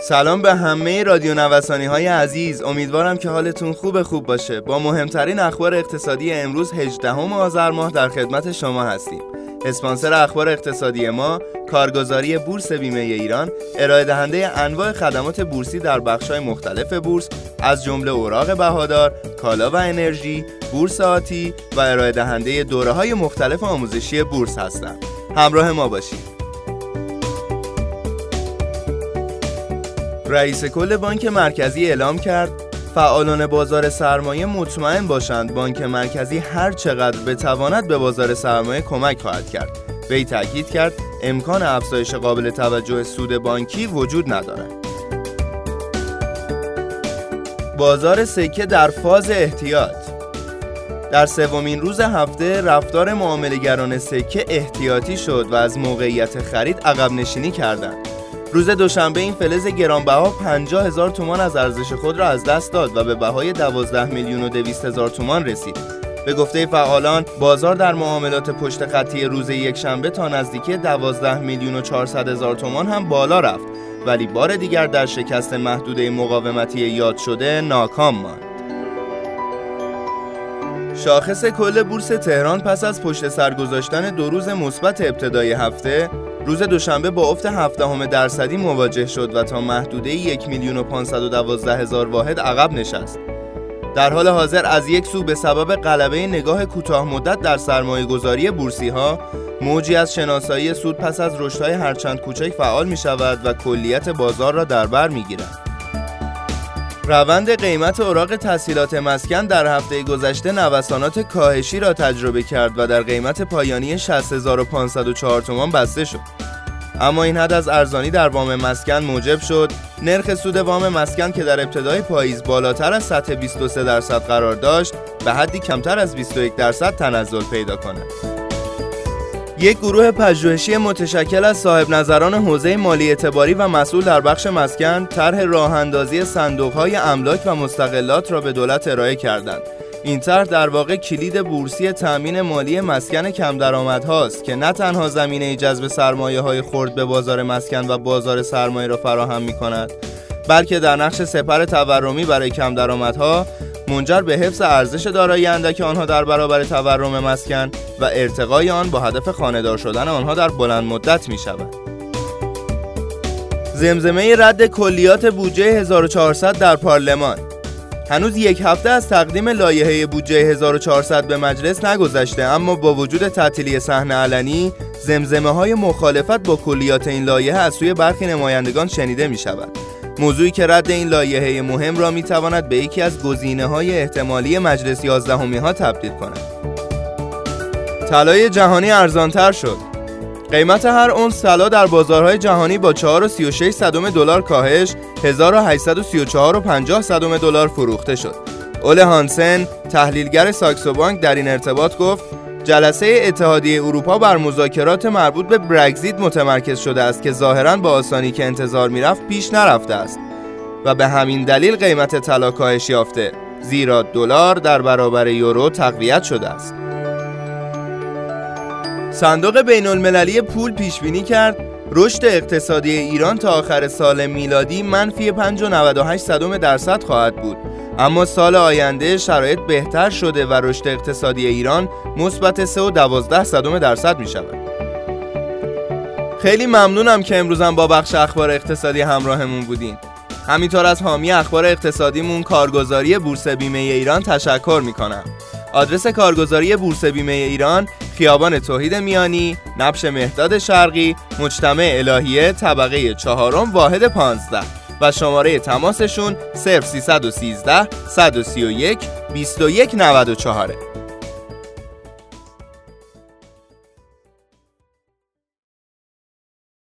سلام به همه رادیو نوسانی های عزیز امیدوارم که حالتون خوب خوب باشه با مهمترین اخبار اقتصادی امروز 18 آذر ماه در خدمت شما هستیم اسپانسر اخبار اقتصادی ما کارگزاری بورس بیمه ایران ارائه دهنده انواع خدمات بورسی در بخش‌های مختلف بورس از جمله اوراق بهادار، کالا و انرژی، بورس آتی و ارائه دهنده دوره های مختلف آموزشی بورس هستند. همراه ما باشید. رئیس کل بانک مرکزی اعلام کرد فعالان بازار سرمایه مطمئن باشند بانک مرکزی هر چقدر بتواند به بازار سرمایه کمک خواهد کرد. وی تاکید کرد امکان افزایش قابل توجه سود بانکی وجود ندارد. بازار سکه در فاز احتیاط. در سومین روز هفته رفتار معاملهگران سکه احتیاطی شد و از موقعیت خرید عقب نشینی کردند. روز دوشنبه این فلز گرانبها 50 هزار تومان از ارزش خود را از دست داد و به بهای 12 میلیون و 200 هزار تومان رسید. به گفته فعالان بازار در معاملات پشت خطی روز یک شنبه تا نزدیکی 12 میلیون و 400 هزار تومان هم بالا رفت ولی بار دیگر در شکست محدوده مقاومتی یاد شده ناکام ماند. شاخص کل بورس تهران پس از پشت سر گذاشتن دو روز مثبت ابتدای هفته روز دوشنبه با افت هفدهم درصدی مواجه شد و تا محدوده یک میلیون و هزار واحد عقب نشست. در حال حاضر از یک سو به سبب غلبه نگاه کوتاه مدت در سرمایه گذاری بورسی ها موجی از شناسایی سود پس از رشدهای هرچند کوچک فعال می شود و کلیت بازار را در بر می گیرد. روند قیمت اوراق تسهیلات مسکن در هفته گذشته نوسانات کاهشی را تجربه کرد و در قیمت پایانی 60504 تومان بسته شد. اما این حد از ارزانی در وام مسکن موجب شد نرخ سود وام مسکن که در ابتدای پاییز بالاتر از سطح 23 درصد قرار داشت به حدی کمتر از 21 درصد تنزل پیدا کند. یک گروه پژوهشی متشکل از صاحب نظران حوزه مالی اعتباری و مسئول در بخش مسکن طرح راه اندازی صندوق‌های املاک و مستقلات را به دولت ارائه کردند. این طرح در واقع کلید بورسی تأمین مالی مسکن کم درآمد هاست که نه تنها زمینه جذب سرمایه های خرد به بازار مسکن و بازار سرمایه را فراهم می کند بلکه در نقش سپر تورمی برای کم درآمدها منجر به حفظ ارزش دارایی اندک آنها در برابر تورم مسکن و ارتقای آن با هدف خانهدار شدن آنها در بلند مدت می شود. زمزمه رد کلیات بودجه 1400 در پارلمان هنوز یک هفته از تقدیم لایحه بودجه 1400 به مجلس نگذشته اما با وجود تعطیلی صحنه علنی زمزمه های مخالفت با کلیات این لایحه از سوی برخی نمایندگان شنیده می شود موضوعی که رد این لایحه مهم را می تواند به یکی از گزینه های احتمالی مجلس 11 ها تبدیل کند. طلای جهانی ارزانتر شد. قیمت هر اونس طلا در بازارهای جهانی با 4.36 صدم دلار کاهش 1834 و 50 صدم دلار فروخته شد. اول هانسن تحلیلگر ساکسو بانک در این ارتباط گفت جلسه اتحادیه اروپا بر مذاکرات مربوط به برگزیت متمرکز شده است که ظاهرا با آسانی که انتظار می‌رفت پیش نرفته است و به همین دلیل قیمت طلا کاهش یافته زیرا دلار در برابر یورو تقویت شده است. صندوق بین المللی پول پیش بینی کرد رشد اقتصادی ایران تا آخر سال میلادی منفی 5.98 درصد خواهد بود اما سال آینده شرایط بهتر شده و رشد اقتصادی ایران مثبت 3.12 درصد می شود. خیلی ممنونم که امروزم با بخش اخبار اقتصادی همراهمون بودین. همینطور از حامی اخبار اقتصادیمون کارگزاری بورس بیمه ایران تشکر می کنم. آدرس کارگزاری بورس بیمه ایران خیابان توحید میانی، نبش مهداد شرقی، مجتمع الهیه، طبقه چهارم واحد 15 و شماره تماسشون 0313 131 2194